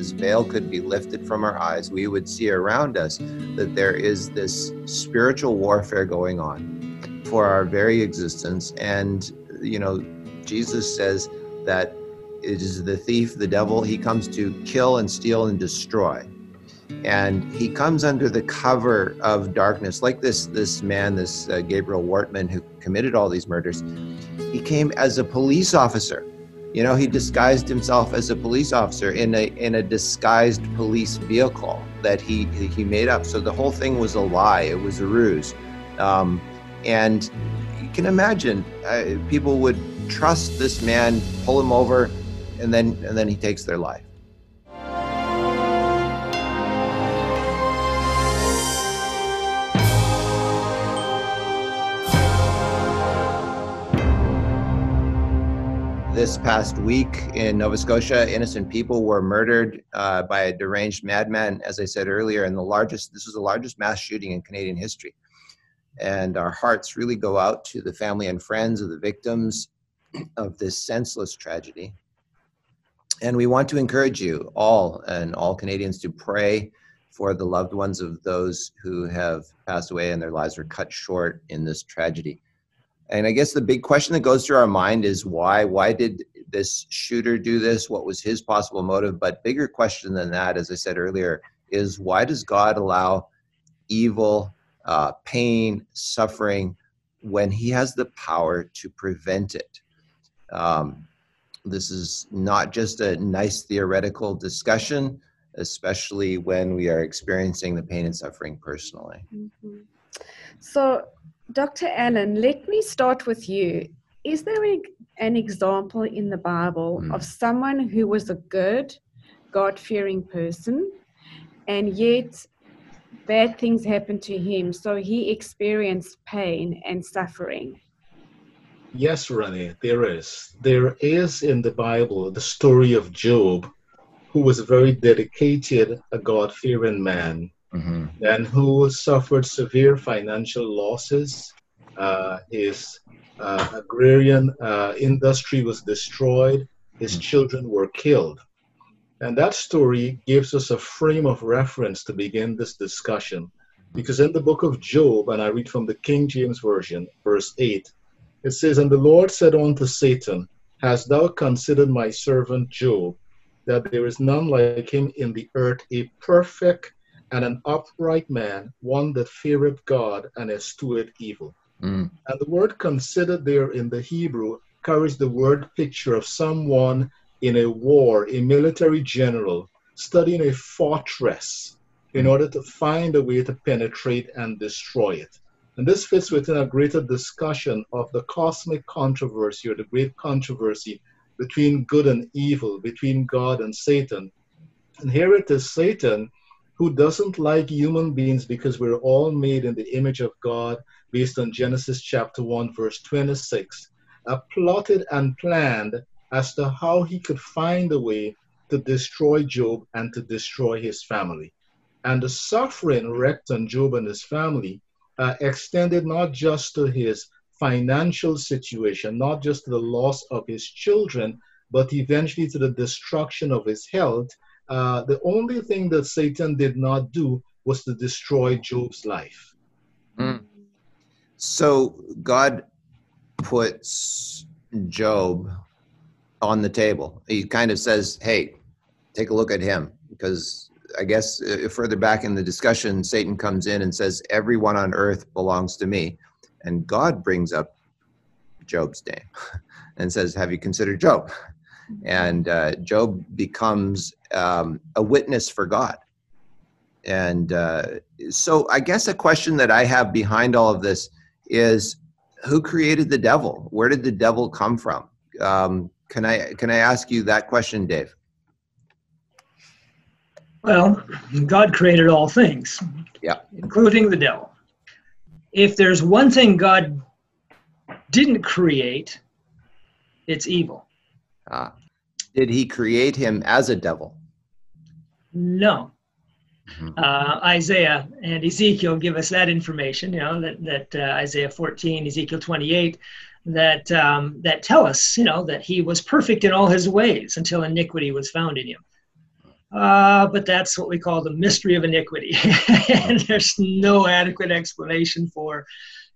this veil could be lifted from our eyes, we would see around us that there is this spiritual warfare going on for our very existence. And, you know, Jesus says that it is the thief, the devil, he comes to kill and steal and destroy. And he comes under the cover of darkness like this this man this uh, gabriel wortman who committed all these murders. He came as a police officer you know he disguised himself as a police officer in a in a disguised police vehicle that he he made up. So the whole thing was a lie. It was a ruse. Um, and you can imagine uh, people would trust this man pull him over and then and then he takes their life this past week in Nova Scotia, innocent people were murdered uh, by a deranged madman, as I said earlier, and the largest, this was the largest mass shooting in Canadian history. And our hearts really go out to the family and friends of the victims of this senseless tragedy. And we want to encourage you all and all Canadians to pray for the loved ones of those who have passed away and their lives were cut short in this tragedy. And I guess the big question that goes through our mind is why? Why did this shooter do this? What was his possible motive? But bigger question than that, as I said earlier, is why does God allow evil, uh, pain, suffering when He has the power to prevent it? Um, this is not just a nice theoretical discussion, especially when we are experiencing the pain and suffering personally. Mm-hmm. So, Dr. Allen, let me start with you. Is there an example in the Bible mm. of someone who was a good, God fearing person, and yet bad things happened to him, so he experienced pain and suffering? Yes, Renee, there is. There is in the Bible the story of Job, who was a very dedicated, a God fearing man mm-hmm. and who suffered severe financial losses. Uh, his uh, agrarian uh, industry was destroyed, his mm-hmm. children were killed. And that story gives us a frame of reference to begin this discussion. Because in the book of Job, and I read from the King James Version, verse 8, it says, And the Lord said unto Satan, Hast thou considered my servant Job, that there is none like him in the earth, a perfect and an upright man, one that feareth God and escheweth evil. Mm. And the word considered there in the Hebrew carries the word picture of someone in a war, a military general, studying a fortress in order to find a way to penetrate and destroy it. And this fits within a greater discussion of the cosmic controversy or the great controversy between good and evil, between God and Satan. And here it is Satan who doesn't like human beings because we're all made in the image of God based on Genesis chapter 1, verse 26, uh, plotted and planned as to how he could find a way to destroy Job and to destroy his family. And the suffering wreaked on Job and his family uh, extended not just to his financial situation, not just to the loss of his children, but eventually to the destruction of his health uh, the only thing that Satan did not do was to destroy Job's life. Mm. So God puts Job on the table. He kind of says, hey, take a look at him. Because I guess uh, further back in the discussion, Satan comes in and says, everyone on earth belongs to me. And God brings up Job's name and says, have you considered Job? And uh, Job becomes um, a witness for God. And uh, so, I guess a question that I have behind all of this is, who created the devil? Where did the devil come from? Um, can I can I ask you that question, Dave? Well, God created all things, yeah, including the devil. If there's one thing God didn't create, it's evil. Ah. Did he create him as a devil? No. Mm-hmm. Uh, Isaiah and Ezekiel give us that information, you know, that, that uh, Isaiah 14, Ezekiel 28, that, um, that tell us, you know, that he was perfect in all his ways until iniquity was found in him. Uh, but that's what we call the mystery of iniquity. and there's no adequate explanation for,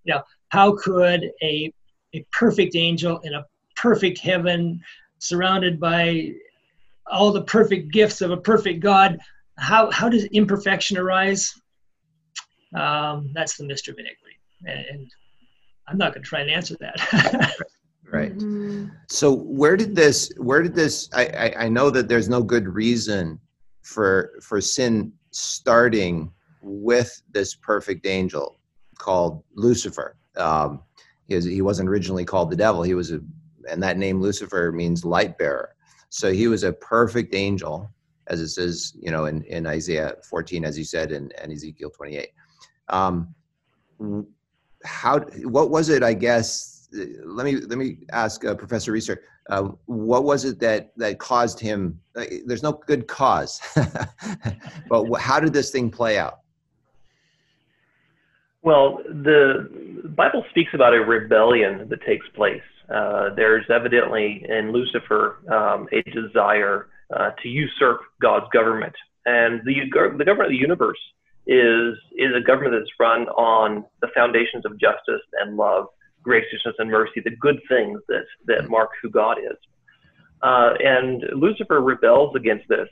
you know, how could a, a perfect angel in a perfect heaven, surrounded by all the perfect gifts of a perfect God, how, how does imperfection arise? Um, that's the mystery of iniquity. And, and I'm not going to try and answer that. right. Mm-hmm. So where did this, where did this, I, I, I know that there's no good reason for, for sin starting with this perfect angel called Lucifer. Um, he, was, he wasn't originally called the devil. He was a, and that name Lucifer means light bearer. So he was a perfect angel, as it says, you know, in, in Isaiah 14, as you said, and, and Ezekiel 28. Um, how, what was it, I guess, let me, let me ask uh, Professor Reeser, uh, what was it that, that caused him, uh, there's no good cause, but how did this thing play out? Well, the Bible speaks about a rebellion that takes place uh, there's evidently in Lucifer um, a desire uh, to usurp God's government. And the, the government of the universe is, is a government that's run on the foundations of justice and love, graciousness and mercy, the good things that, that mark who God is. Uh, and Lucifer rebels against this.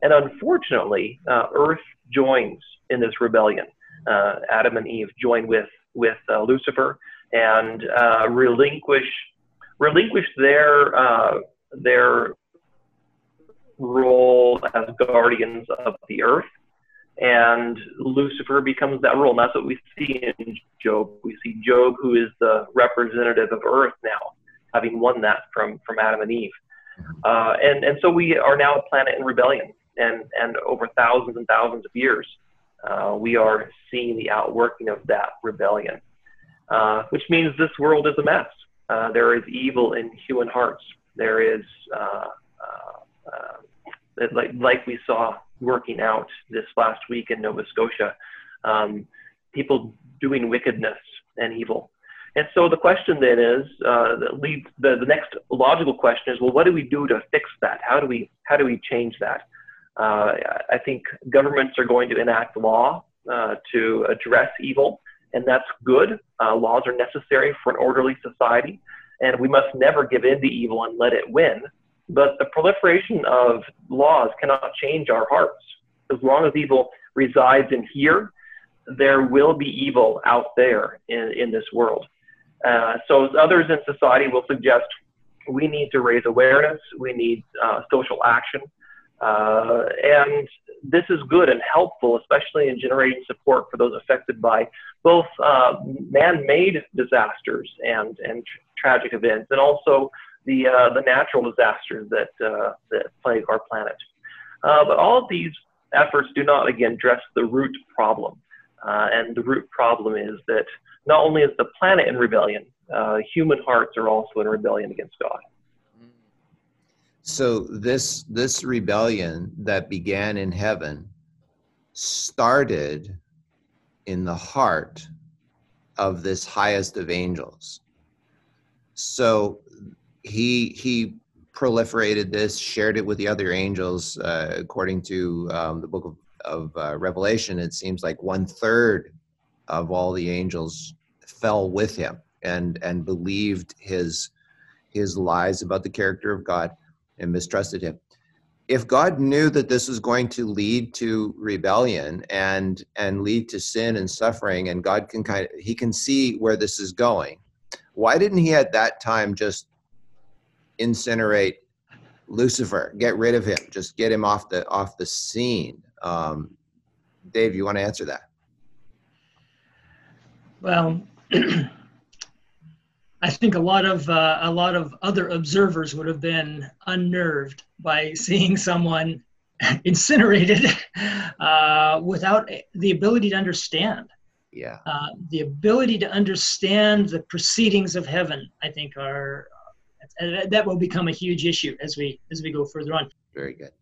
And unfortunately, uh, Earth joins in this rebellion. Uh, Adam and Eve join with, with Lucifer and relinquish relinquish their uh, their role as guardians of the earth, and Lucifer becomes that role. And that's what we see in Job. We see Job, who is the representative of earth now, having won that from from Adam and Eve. Uh, and and so we are now a planet in rebellion, and and over thousands and thousands of years, uh, we are seeing the outworking of that rebellion, uh, which means this world is a mess. Uh, there is evil in human hearts. There is, uh, uh, uh, like, like we saw working out this last week in Nova Scotia, um, people doing wickedness and evil. And so the question then is, that leads the, the next logical question is, well, what do we do to fix that? How do we how do we change that? Uh, I think governments are going to enact law uh, to address evil and that's good. Uh, laws are necessary for an orderly society, and we must never give in to evil and let it win. But the proliferation of laws cannot change our hearts. As long as evil resides in here, there will be evil out there in, in this world. Uh, so others in society will suggest we need to raise awareness, we need uh, social action, uh, and this is good and helpful, especially in generating support for those affected by both uh, man-made disasters and, and tr- tragic events, and also the, uh, the natural disasters that, uh, that plague our planet. Uh, but all of these efforts do not, again, address the root problem. Uh, and the root problem is that not only is the planet in rebellion, human hearts are also in rebellion against God. So this this rebellion that began in heaven started in the heart of this highest of angels. So he he proliferated this, shared it with the other angels. Uh, according to um, the book of, of uh, Revelation, it seems like one third of all the angels fell with him and and believed his his lies about the character of God and mistrusted him. If God knew that this was going to lead to rebellion and and lead to sin and suffering, and God can kind of he can see where this is going, why didn't he at that time just incinerate Lucifer, get rid of him, just get him off the off the scene? Um, Dave, you want to answer that? Well, I think a lot of uh, a lot of other observers would have been unnerved by seeing someone incinerated uh, without the ability to understand. Yeah. Uh, the ability to understand the proceedings of heaven, I think, are uh, that will become a huge issue as we as we go further on. Very good.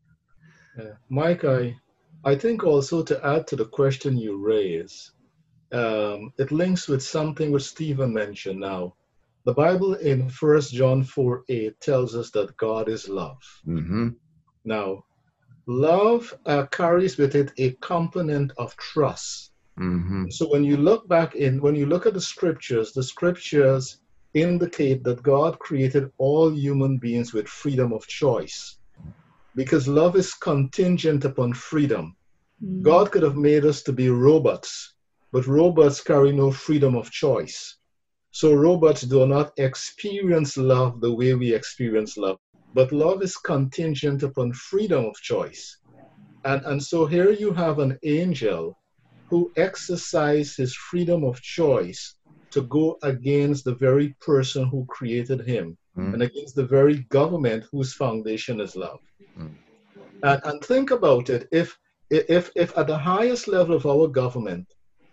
Uh, Mike, I I think also to add to the question you raise, um, it links with something which Stephen mentioned now the Bible in First John 4 8 tells us that God is love. Mm-hmm. Now, love uh, carries with it a component of trust. Mm-hmm. So when you look back in, when you look at the scriptures, the scriptures indicate that God created all human beings with freedom of choice because love is contingent upon freedom. Mm. God could have made us to be robots, but robots carry no freedom of choice. So robots do not experience love the way we experience love. But love is contingent upon freedom of choice. And, and so here you have an angel who exercised his freedom of choice to go against the very person who created him Mm. and against the very government whose foundation is love. Mm. And, and think about it if, if, if at the highest level of our government,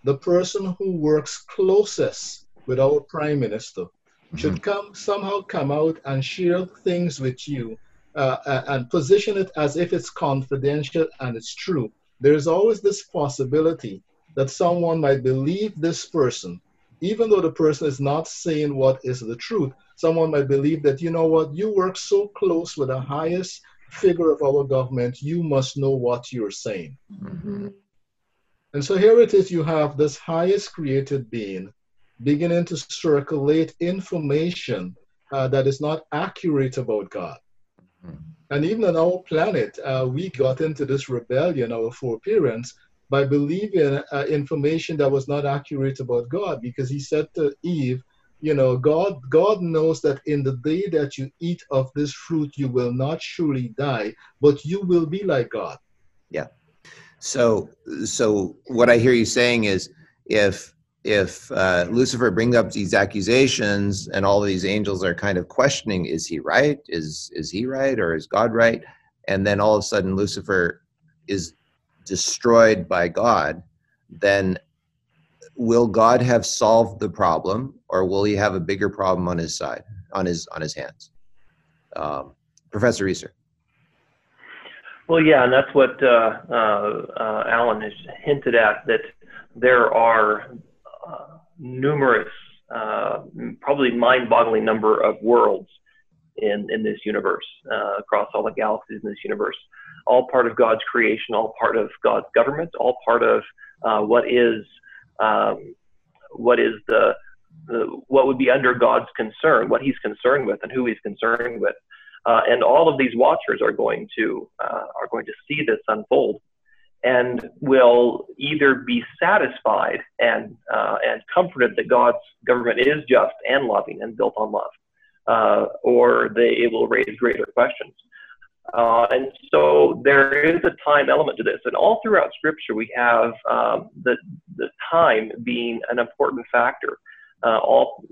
the person who works closest with our prime minister should come somehow come out and share things with you uh, and position it as if it's confidential and it's true. There's always this possibility that someone might believe this person, even though the person is not saying what is the truth. Someone might believe that, you know what, you work so close with the highest figure of our government, you must know what you're saying. Mhm. And so here it is you have this highest created being beginning to circulate information uh, that is not accurate about God. Mhm. And even on our planet, uh, we got into this rebellion, our foreparents, by believing uh, information that was not accurate about God, because He said to Eve, you know, God, God knows that in the day that you eat of this fruit, you will not surely die, but you will be like God. Yeah. So, so what I hear you saying is, if if uh, Lucifer brings up these accusations and all these angels are kind of questioning, is he right? Is is he right or is God right? And then all of a sudden Lucifer is destroyed by God, then will God have solved the problem, or will he have a bigger problem on his side, on his on his hands? Um, Professor Reeser. Well, yeah, and that's what uh, uh, uh, Alan has hinted at that there are numerous, uh, probably mind-boggling number of worlds in in this universe uh, across all the galaxies in this universe, all part of God's creation, all part of God's government, all part of uh, what is um, what is the, the what would be under God's concern, what He's concerned with, and who He's concerned with. Uh, and all of these watchers are going to uh, are going to see this unfold, and will either be satisfied and uh, and comforted that God's government is just and loving and built on love, uh, or they will raise greater questions. Uh, and so there is a time element to this, and all throughout Scripture we have um, the the time being an important factor. Uh, all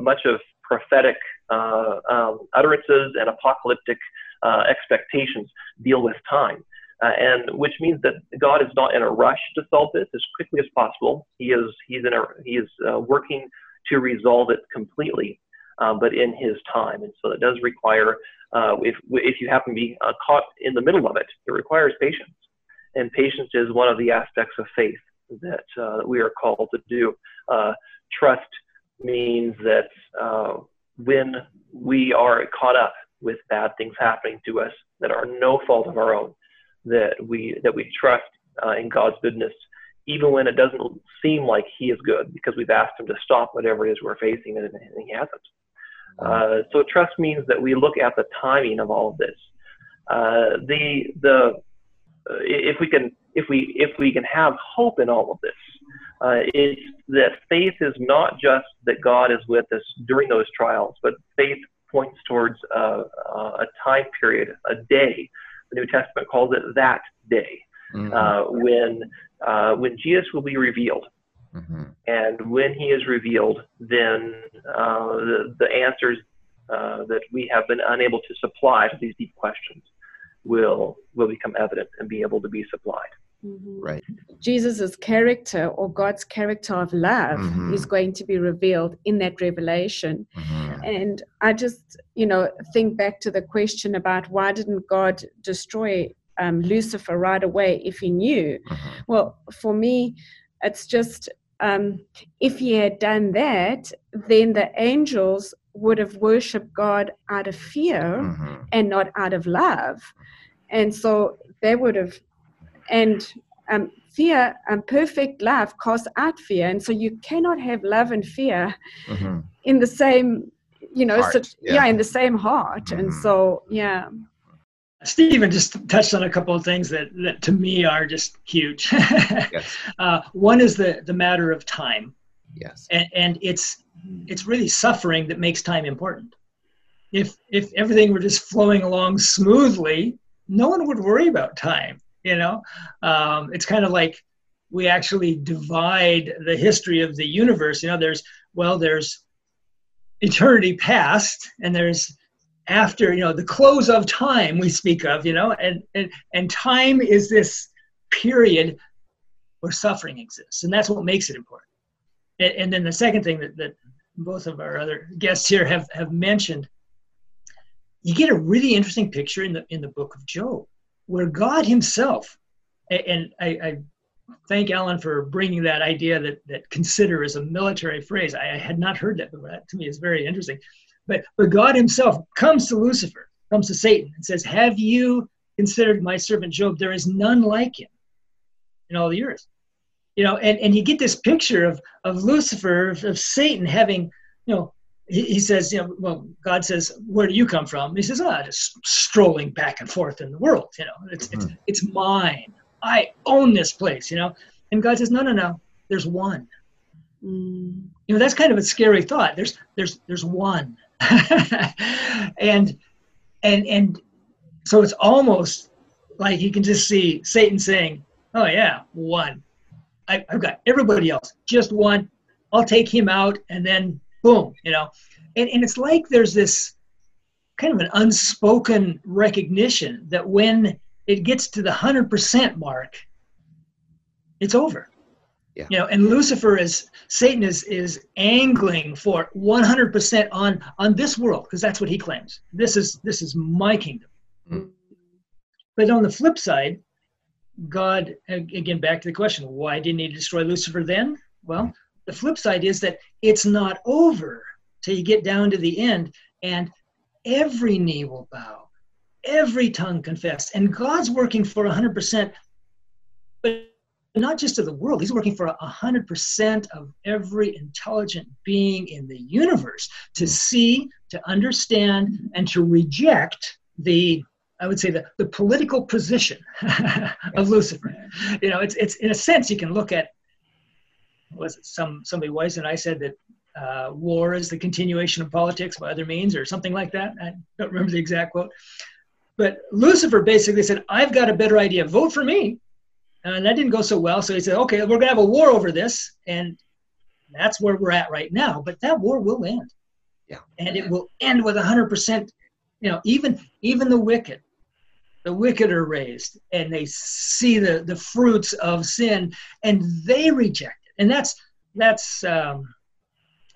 much of prophetic uh, um, utterances and apocalyptic uh, expectations deal with time, uh, and which means that God is not in a rush to solve this as quickly as possible. He is he's in a he is uh, working to resolve it completely, uh, but in His time, and so it does require uh, if if you happen to be caught in the middle of it, it requires patience, and patience is one of the aspects of faith that we are called to do. trust means that uh, when we are caught up with bad things happening to us that are no fault of our own, that we that we trust uh, in God's goodness, even when it doesn't seem like He is good, because we've asked Him to stop whatever it is we're facing, and, and He hasn't. Uh, so trust means that we look at the timing of all of this. Uh, the the if we can if we if we can have hope in all of this, uh, it's that faith is not just that God is with us during those trials, but faith points towards uh, a time period, a day. The New Testament calls it that day, Mm-hmm. uh, when uh, when Jesus will be revealed. Mm-hmm. And when he is revealed, then uh, the, the answers uh, that we have been unable to supply to these deep questions will will become evident and be able to be supplied. Mhm. Right. Jesus's character or God's character of love Mhm. is going to be revealed in that revelation. Mm-hmm. And I just, you know, think back to the question about why didn't God destroy um, Lucifer right away if he knew? Mm-hmm. Well, for me, it's just um, if he had done that, then the angels would have worshipped God out of fear Mm-hmm. and not out of love. And so they would have, and um, fear and perfect love casts out fear, and so you cannot have love and fear mm-hmm. in the same, you know, so, yeah. yeah. in the same heart, mm-hmm. and so yeah. Stephen just touched on a couple of things that, that to me are just huge. yes. uh, one is the, the matter of time. Yes. And, and it's it's really suffering that makes time important. If if everything were just flowing along smoothly, no one would worry about time. You know, um, it's kind of like we actually divide the history of the universe. You know, there's well, there's eternity past, and there's after you know the close of time we speak of you know? And and, and time is this period where suffering exists and that's what makes it important. And, and then the second thing that, that both of our other guests here have have mentioned you get a really interesting picture in the in the book of job where god himself and i, I thank alan for bringing that idea that that consider is a military phrase i, had not heard that before that to me is very interesting but, but God himself comes to Lucifer, comes to Satan, and says, Have you considered my servant Job? There is none like him in all the earth. You know, and, and you get this picture of, of Lucifer, of, of Satan having, you know, he, he, says, you know, well, God says, where do you come from? He says, ah, oh, just strolling back and forth in the world. You know, it's, mm-hmm. it's, it's mine. I own this place, you know. And God says, no, no, no, there's one. Mm. You know, that's kind of a scary thought. There's, there's, there's one. and and and so it's almost like you can just see Satan saying, "Oh yeah, one. I, have got everybody else, just one. I'll take him out, and then boom, you know." And and it's like there's this kind of an unspoken recognition that when it gets to the hundred percent mark, it's over. Yeah. You know, and Lucifer is Satan is is angling for 100% on on this world because that's what he claims. This is this is my kingdom. Mm. But on the flip side, God again back to the question, why didn't he destroy Lucifer then? Well, the flip side is that it's not over till you get down to the end and every knee will bow, every tongue confess, and God's working for 100%. But not just of the world. He's working for 100% of every intelligent being in the universe to see, to understand, and to reject the, I would say, the, the political position of Lucifer. You know, it's, it's in a sense, you can look at, was it some, somebody was, and I said that uh, war is the continuation of politics by other means or something like that. I don't remember the exact quote. But Lucifer basically said, I've got a better idea. Vote for me and that didn't go so well. So he said, okay, we're going to have a war over this. And that's where we're at right now. But that war will end. Yeah. And it will end with 100%, you know, even even the wicked, the wicked are raised and they see the, the fruits of sin and they reject. And that's, that's, um,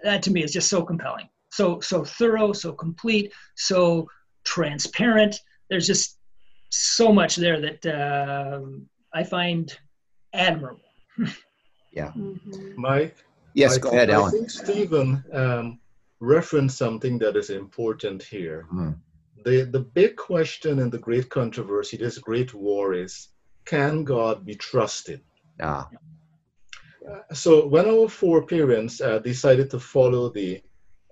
that to me is just so compelling. So, so thorough, so complete, so transparent. There's just so much there that, um, I find admirable. yeah. Mm-hmm. Mike? Yes, I go ahead, Alan. I think Stephen um, referenced something that is important here. Mm. The, the big question and the great controversy, this great war is can God be trusted? Ah. So when our foreparents uh, decided to follow the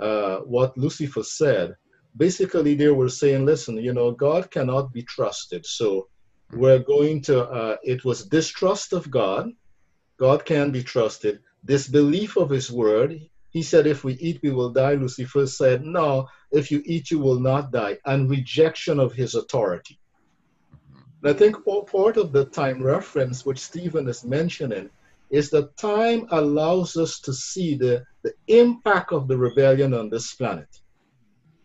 uh, what Lucifer said, basically they were saying, listen, you know, God cannot be trusted. So we're going to, uh, it was distrust of God. God can be trusted. Disbelief of his word. He said, if we eat, we will die. Lucifer said, no, if you eat, you will not die. And rejection of his authority. And I think part of the time reference, which Stephen is mentioning, is that time allows us to see the, the impact of the rebellion on this planet.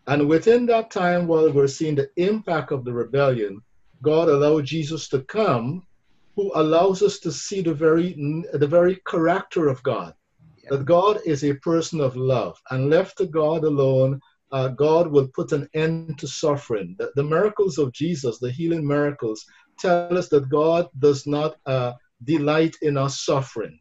And within that time, while we're seeing the impact of the rebellion, God allowed Jesus to come, who allows us to see the very the very character of God. Yeah. That God is a person of love, and left to God alone, uh, God will put an end to suffering. The, the, miracles of Jesus, the healing miracles, tell us that God does not uh, delight in our suffering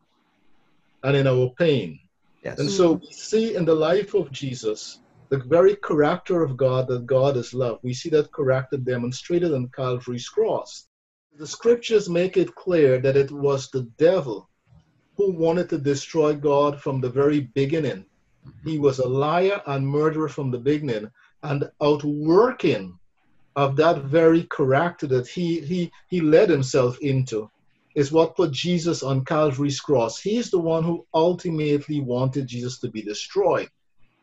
and in our pain. Yes. And so we see in the life of Jesus the very character of God that God is love. We see that character demonstrated on Calvary's cross. The scriptures make it clear that it was the devil who wanted to destroy God from the very beginning. He was a liar and murderer from the beginning, and outworking of that very character that he he he led himself into is what put Jesus on Calvary's cross. He's the one who ultimately wanted Jesus to be destroyed.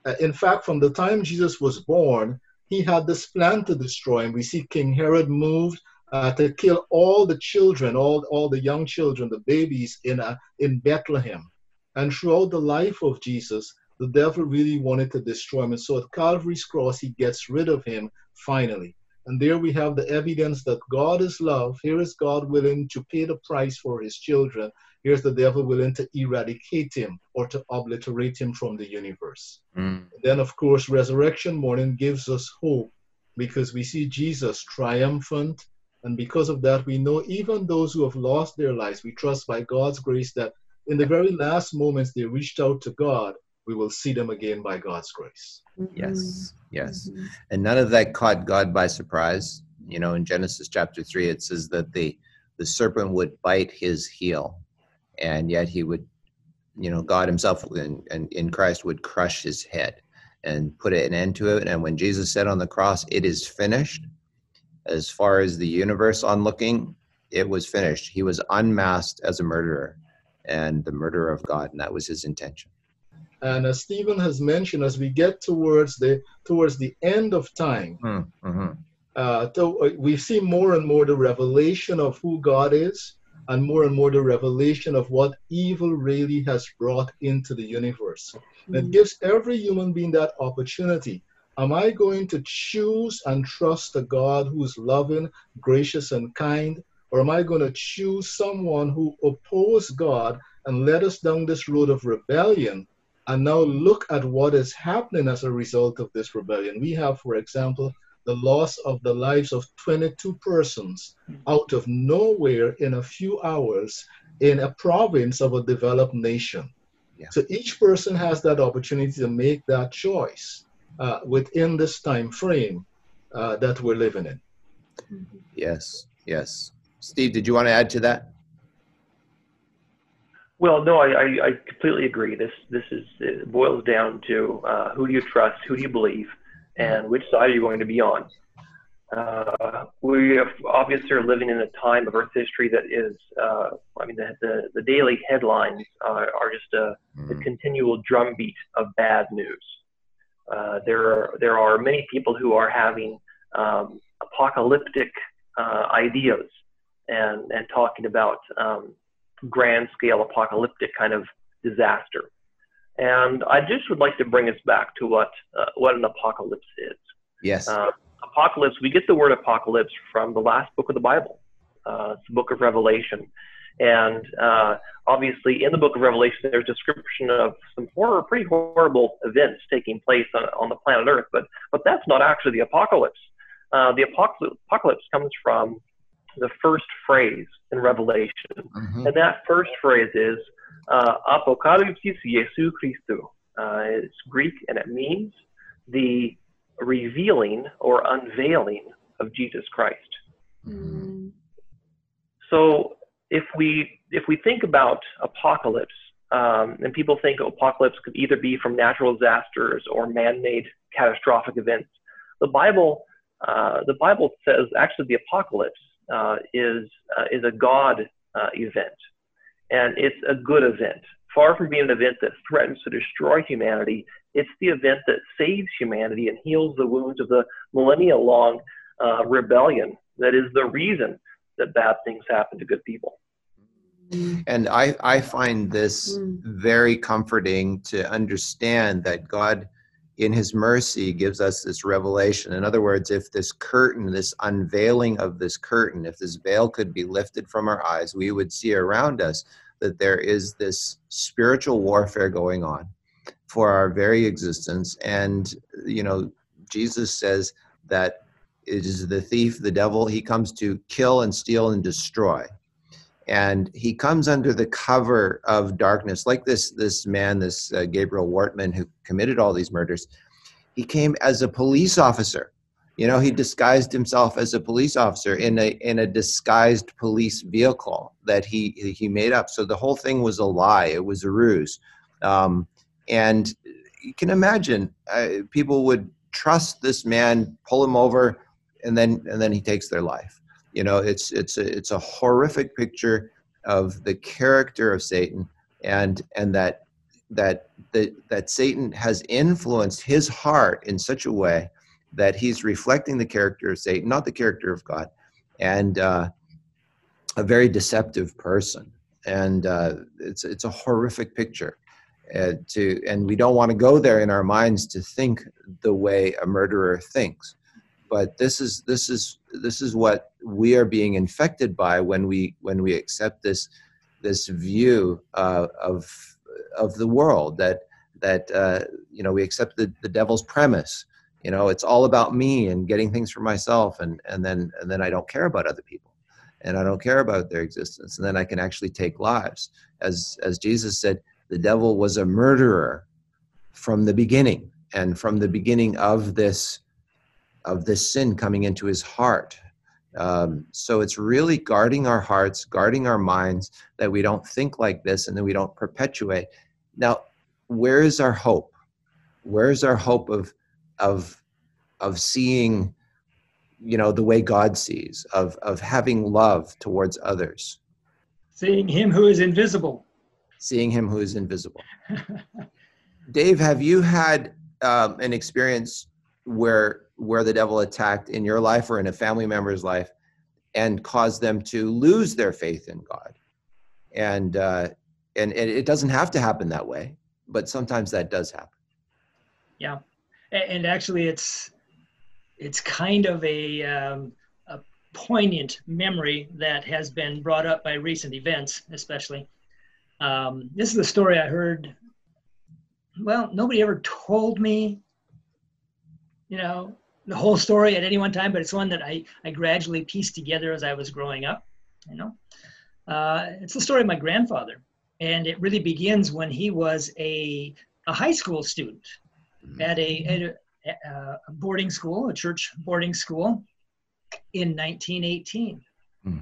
Uh, in fact, from the time Jesus was born, he had this plan to destroy him. We see King Herod moved uh, to kill all the children, all, all the young children, the babies in, uh, in Bethlehem. And throughout the life of Jesus, the devil really wanted to destroy him. And so at Calvary's cross, he gets rid of him finally. And there we have the evidence that God is love. Here is God willing to pay the price for his children. Here's the devil willing to eradicate him or to obliterate him from the universe. Mm. Then, of course, resurrection morning gives us hope because we see Jesus triumphant. And because of that, we know even those who have lost their lives, we trust by God's grace that in the very last moments they reached out to God we will see them again by God's grace. Yes, yes. Mm-hmm. And none of that caught God by surprise. You know, in Genesis chapter 3, it says that the, the serpent would bite his heel, and yet he would, you know, God himself in, in, in Christ would crush his head and put an end to it. And when Jesus said on the cross, It is finished, as far as the universe on looking, it was finished. He was unmasked as a murderer and the murderer of God, and that was his intention. And as Stephen has mentioned, as we get towards the towards the end of time, hmm, mm-hmm. uh, to, uh, we see more and more the revelation of who God is, and more and more the revelation of what evil really has brought into the universe. Mm-hmm. It gives every human being that opportunity. Am I going to choose and trust a God who's loving, gracious, and kind? Or am I going to choose someone who opposes God and led us down this road of rebellion and now look at what is happening as a result of this rebellion. We have, for example, the loss of the lives of 22 persons out of nowhere in a few hours in a province of a developed nation. Yeah. So each person has that opportunity to make that choice uh, within this time frame uh, that we're living in. Yes, yes. Steve, did you want to add to that? Well, no, I, I, I completely agree. This this is it boils down to uh, who do you trust, who do you believe, and which side are you going to be on. Uh, we have obviously are living in a time of Earth history that is, uh, I mean, the, the, the daily headlines are, are just a, mm. a, continual drumbeat of bad news. Uh, there are there are many people who are having um, apocalyptic uh, ideas and and talking about um, grand scale apocalyptic kind of disaster. And I just would like to bring us back to what uh, what an apocalypse is. Yes. Uh, apocalypse. We get the word apocalypse from the last book of the Bible. Uh, it's the book of Revelation, and uh, obviously in the book of Revelation there's a description of some horror, pretty horrible events taking place on, on the planet Earth. But but that's not actually the apocalypse. Uh, the apocalypse, apocalypse comes from the first phrase in Revelation. Mm-hmm. And that first phrase is uh, Apocalypsis Jesu Christou. Uh, it's Greek and it means the revealing or unveiling of Jesus Christ. Mm. So if we if we think about apocalypse, um, and people think apocalypse could either be from natural disasters or man-made catastrophic events, the Bible uh, the Bible says actually the apocalypse is uh, is a God uh, event, and it's a good event. Far from being an event that threatens to destroy humanity, it's the event that saves humanity and heals the wounds of the millennia-long uh, rebellion. That is the reason that bad things happen to good people. And I, I find this mm. very comforting to understand that God in his mercy gives us this revelation. In other words, if this curtain, this unveiling of this curtain, if this veil could be lifted from our eyes, we would see around us that there is this spiritual warfare going on for our very existence. And, you know, Jesus says that it is the thief, the devil, he comes to kill and steal and destroy and he comes under the cover of darkness like this this man this uh, gabriel wortman who committed all these murders he came as a police officer You know, he disguised himself as a police officer in a in a disguised police vehicle that he he made up. So the whole thing was a lie. It was a ruse, um, and you can imagine uh, people would trust this man, pull him over, and then and then he takes their life. You know, it's it's a it's a horrific picture of the character of Satan, and and that that that that Satan has influenced his heart in such a way that he's reflecting the character of Satan, not the character of God, and uh, a very deceptive person. And uh, it's it's a horrific picture. Uh, to and we don't want to go there in our minds to think the way a murderer thinks. But this is this is this is what we are being infected by when we when we accept this this view uh, of of the world that that uh, you know we accept the, the devil's premise. You know it's all about me and getting things for myself and and then and then i don't care about other people. And i don't care about their existence. And then i can actually take lives. As as jesus said the devil was a murderer from the beginning. And from the beginning of this of this sin coming into his heart. Um, so it's really guarding our hearts guarding our minds that we don't think like this and that we don't perpetuate. Now where is our hope? Where is our hope of of of seeing you know the way god sees of of having love towards others? Seeing him who is invisible. Seeing him who is invisible. Dave have you had um, an experience where where the devil attacked in your life or in a family member's life and caused them to lose their faith in god. And uh and, and it doesn't have to happen that way but sometimes that does happen. Yeah. And actually it's it's kind of a, um, a poignant memory that has been brought up by recent events especially. Um, this is the story i heard well nobody ever told me you know the whole story at any one time but it's one that i, I gradually pieced together as i was growing up you know uh, it's the story of my grandfather and it really begins when he was a, a high school student at a, at a, a boarding school, a church boarding school, in 1918. Hmm.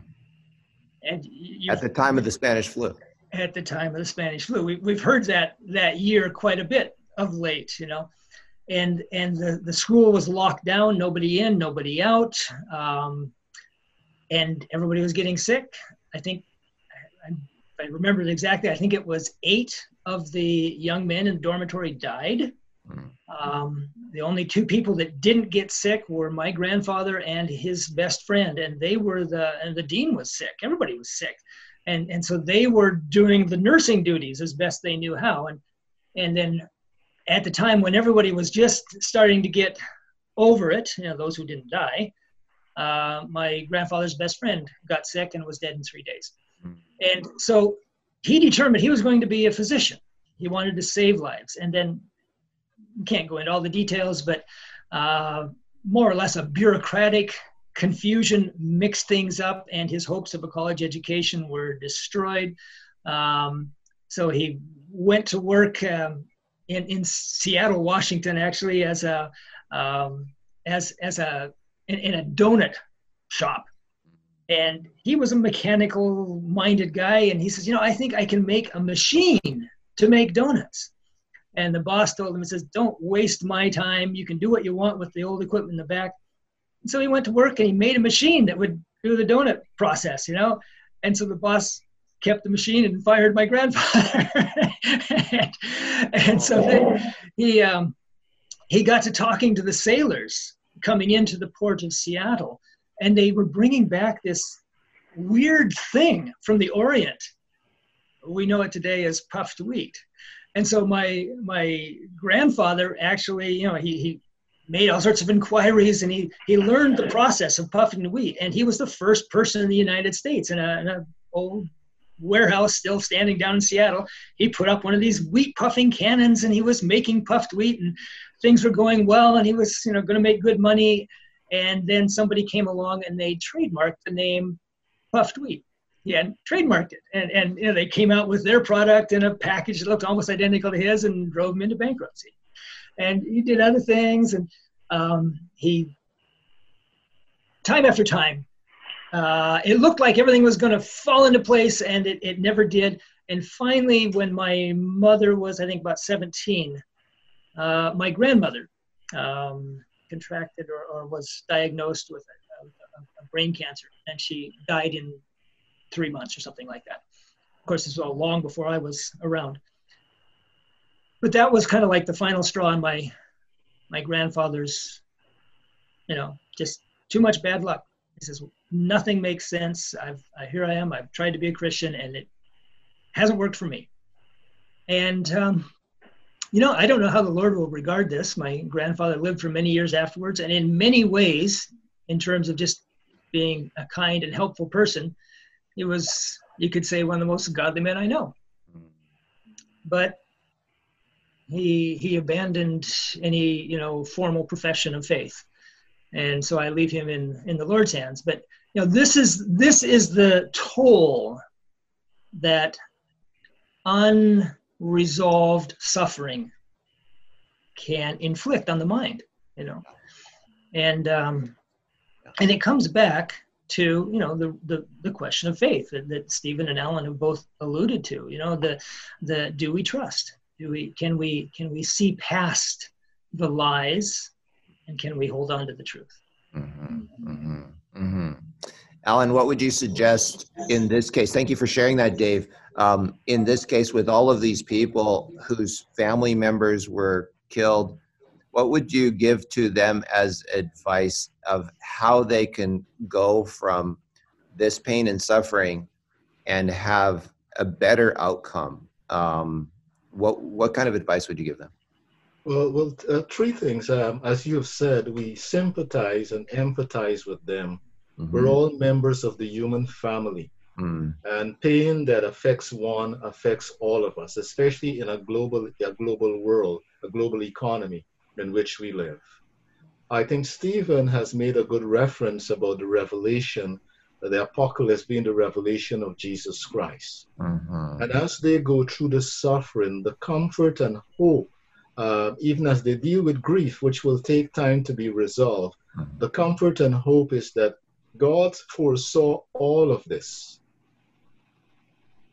And you, at the time of the Spanish flu. At the time of the Spanish flu, we, we've heard that that year quite a bit of late, you know, and and the the school was locked down, nobody in, nobody out, um, and everybody was getting sick. I think I, I remember it exactly. I think it was eight of the young men in the dormitory died um, the only two people that didn't get sick were my grandfather and his best friend, and they were the and the dean was sick. Everybody was sick, and and so they were doing the nursing duties as best they knew how. And and then at the time when everybody was just starting to get over it, you know, those who didn't die, uh, my grandfather's best friend got sick and was dead in three days. And so he determined he was going to be a physician. He wanted to save lives, and then can't go into all the details, but uh, more or less a bureaucratic confusion mixed things up, and his hopes of a college education were destroyed. Um, so he went to work um, in, in Seattle, Washington, actually, as a um, as as a in, in a donut shop and he was a mechanical minded guy and he says you know i think i can make a machine to make donuts and the boss told him, he says, don't waste my time. You can do what you want with the old equipment in the back. And so he went to work and he made a machine that would do the donut process, you know? And so the boss kept the machine and fired my grandfather. and, and, so he, um, he got to talking to the sailors coming into the port of Seattle. And they were bringing back this weird thing from the Orient. We know it today as puffed wheat and so my my grandfather actually you know he, he made all sorts of inquiries and he he learned the process of puffing the wheat and he was the first person in the united states in a old warehouse still standing down in seattle he put up one of these wheat puffing cannons and he was making puffed wheat and things were going well and he was you know going to make good money and then somebody came along and they trademarked the name puffed wheat he had trademarked it. And, and you know, they came out with their product in a package that looked almost identical to his and drove him into bankruptcy. And he did other things. And um, he time after time. Uh, it looked like everything was going to fall into place, and it, it never did. And finally, when my mother was, I think, about 17, uh, my grandmother um, contracted or, or, was diagnosed with a, a, a, brain cancer, and she died in three months or something like that. Of course, this was long before I was around. But that was kind of like the final straw in my my grandfather's, you know, just too much bad luck. He says nothing makes sense. I've I, here I am. I've tried to be a Christian, and it hasn't worked for me. And um, you know, I don't know how the Lord will regard this. My grandfather lived for many years afterwards, and in many ways, in terms of just being a kind and helpful person, he was, you could say, one of the most godly men I know. But he he abandoned any you know formal profession of faith, and so I leave him in in the Lord's hands. But you know, this is this is the toll that unresolved suffering can inflict on the mind you know and um and it comes back to you know the the, the question of faith that, that stephen and ellen have both alluded to you know the the do we trust do we can we can we see past the lies and can we hold on to the truth mm-hmm, mm-hmm, mm-hmm. alan what would you suggest in this case thank you for sharing that dave um, in this case, with all of these people whose family members were killed, what would you give to them as advice of how they can go from this pain and suffering and have a better outcome? Um, what what kind of advice would you give them? Well, well, uh, three things. Um, as you have said, we sympathize and empathize with them. Mm-hmm. We're all members of the human family. Mm. And pain that affects one affects all of us, especially in a global, a global world, a global economy in which we live. I think Stephen has made a good reference about the revelation, the apocalypse being the revelation of Jesus Christ. Mm-hmm. And as they go through the suffering, the comfort and hope, uh, even as they deal with grief, which will take time to be resolved, mm-hmm. the comfort and hope is that God foresaw all of this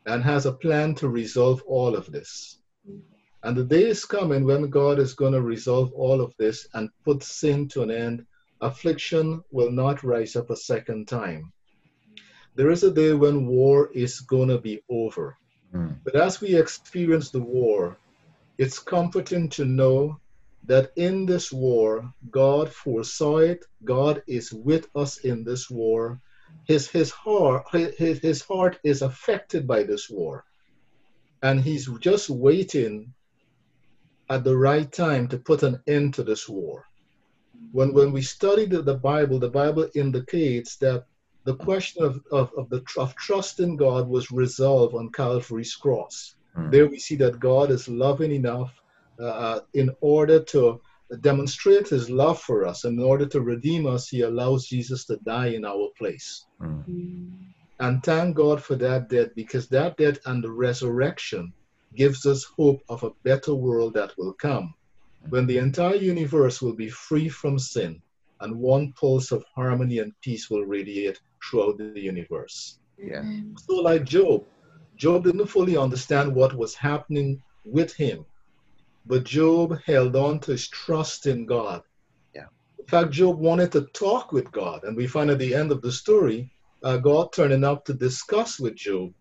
and has a plan to resolve all of this. And the day is coming when God is going to resolve all of this and put sin to an end. Affliction will not rise up a second time. There is a day when war is going to be over. Mm. But as we experience the war, it's comforting to know that in this war, God foresaw it, God is with us in this war, his his heart his, his heart is affected by this war. And he's just waiting at the right time to put an end to this war. When when we study the, the bible the bible indicates that the question of, of, of the of trust in god was resolved on calvary's cross mm. there we see that god is loving enough uh, uh in order to demonstrate his love for us. In order to redeem us, he allows Jesus to die in our place. Mm. And thank God for that death because that death and the resurrection gives us hope of a better world that will come when the entire universe will be free from sin and one pulse of harmony and peace will radiate throughout the universe. Yeah. So, like Job, Job didn't fully understand what was happening with him but Job held on to his trust in God. Yeah. In fact, Job wanted to talk with God. And we find at the end of the story, uh, God turning up to discuss with Job.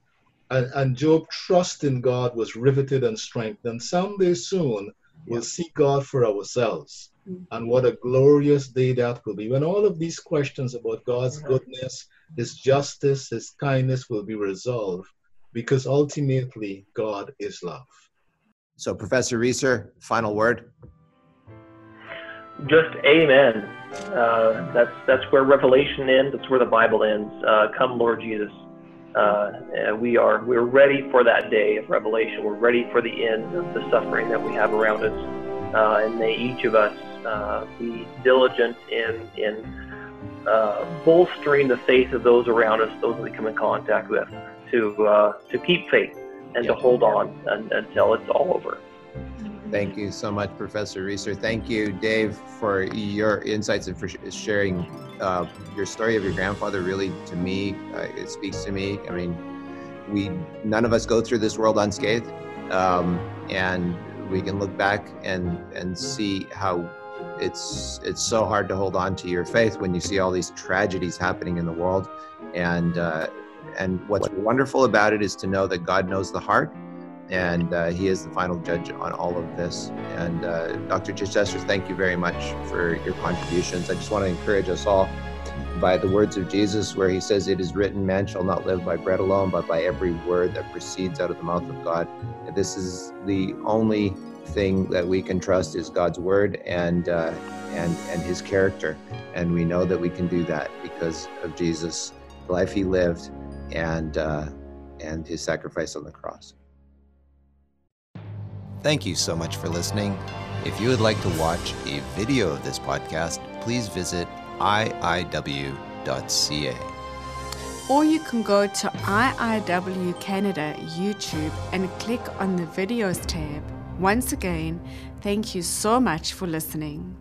And, and Job trust in God was riveted and strengthened. Someday soon, we'll see God for ourselves. Mm-hmm. And what a glorious day that will be when all of these questions about God's mm-hmm. goodness, His justice, His kindness will be resolved because ultimately God is love. So, Professor Reeser, final word. Just amen. Uh, that's that's where Revelation ends. That's where the Bible ends. Uh, come, Lord Jesus. Uh, we are we're ready for that day of revelation. We're ready for the end of the suffering that we have around us, uh, and may each of us uh, be diligent in in uh, bolstering the faith of those around us, those that we come in contact with, to to keep faith and to hold on and, until it's all over. Thank you so much, Professor Reeser. Thank you, Dave, for your insights and for sharing uh, your story of your grandfather. Really, to me, uh, it speaks to me. I mean, we none of us go through this world unscathed, um, and we can look back and and see how it's it's so hard to hold on to your faith when you see all these tragedies happening in the world, and uh, and what's wonderful about it is to know that God knows the heart and uh, he is the final judge on all of this. And uh, Dr. Chichester, thank you very much for your contributions. I just want to encourage us all by the words of Jesus, where he says, It is written, man shall not live by bread alone, but by every word that proceeds out of the mouth of God. This is the only thing that we can trust is God's word and uh, and and His character, and we know that we can do that because of Jesus, the life He lived, and uh, and His sacrifice on the cross. Thank you so much for listening. If you would like to watch a video of this podcast, please visit iiw.ca. Or you can go to IIW Canada YouTube and click on the videos tab. Once again, thank you so much for listening.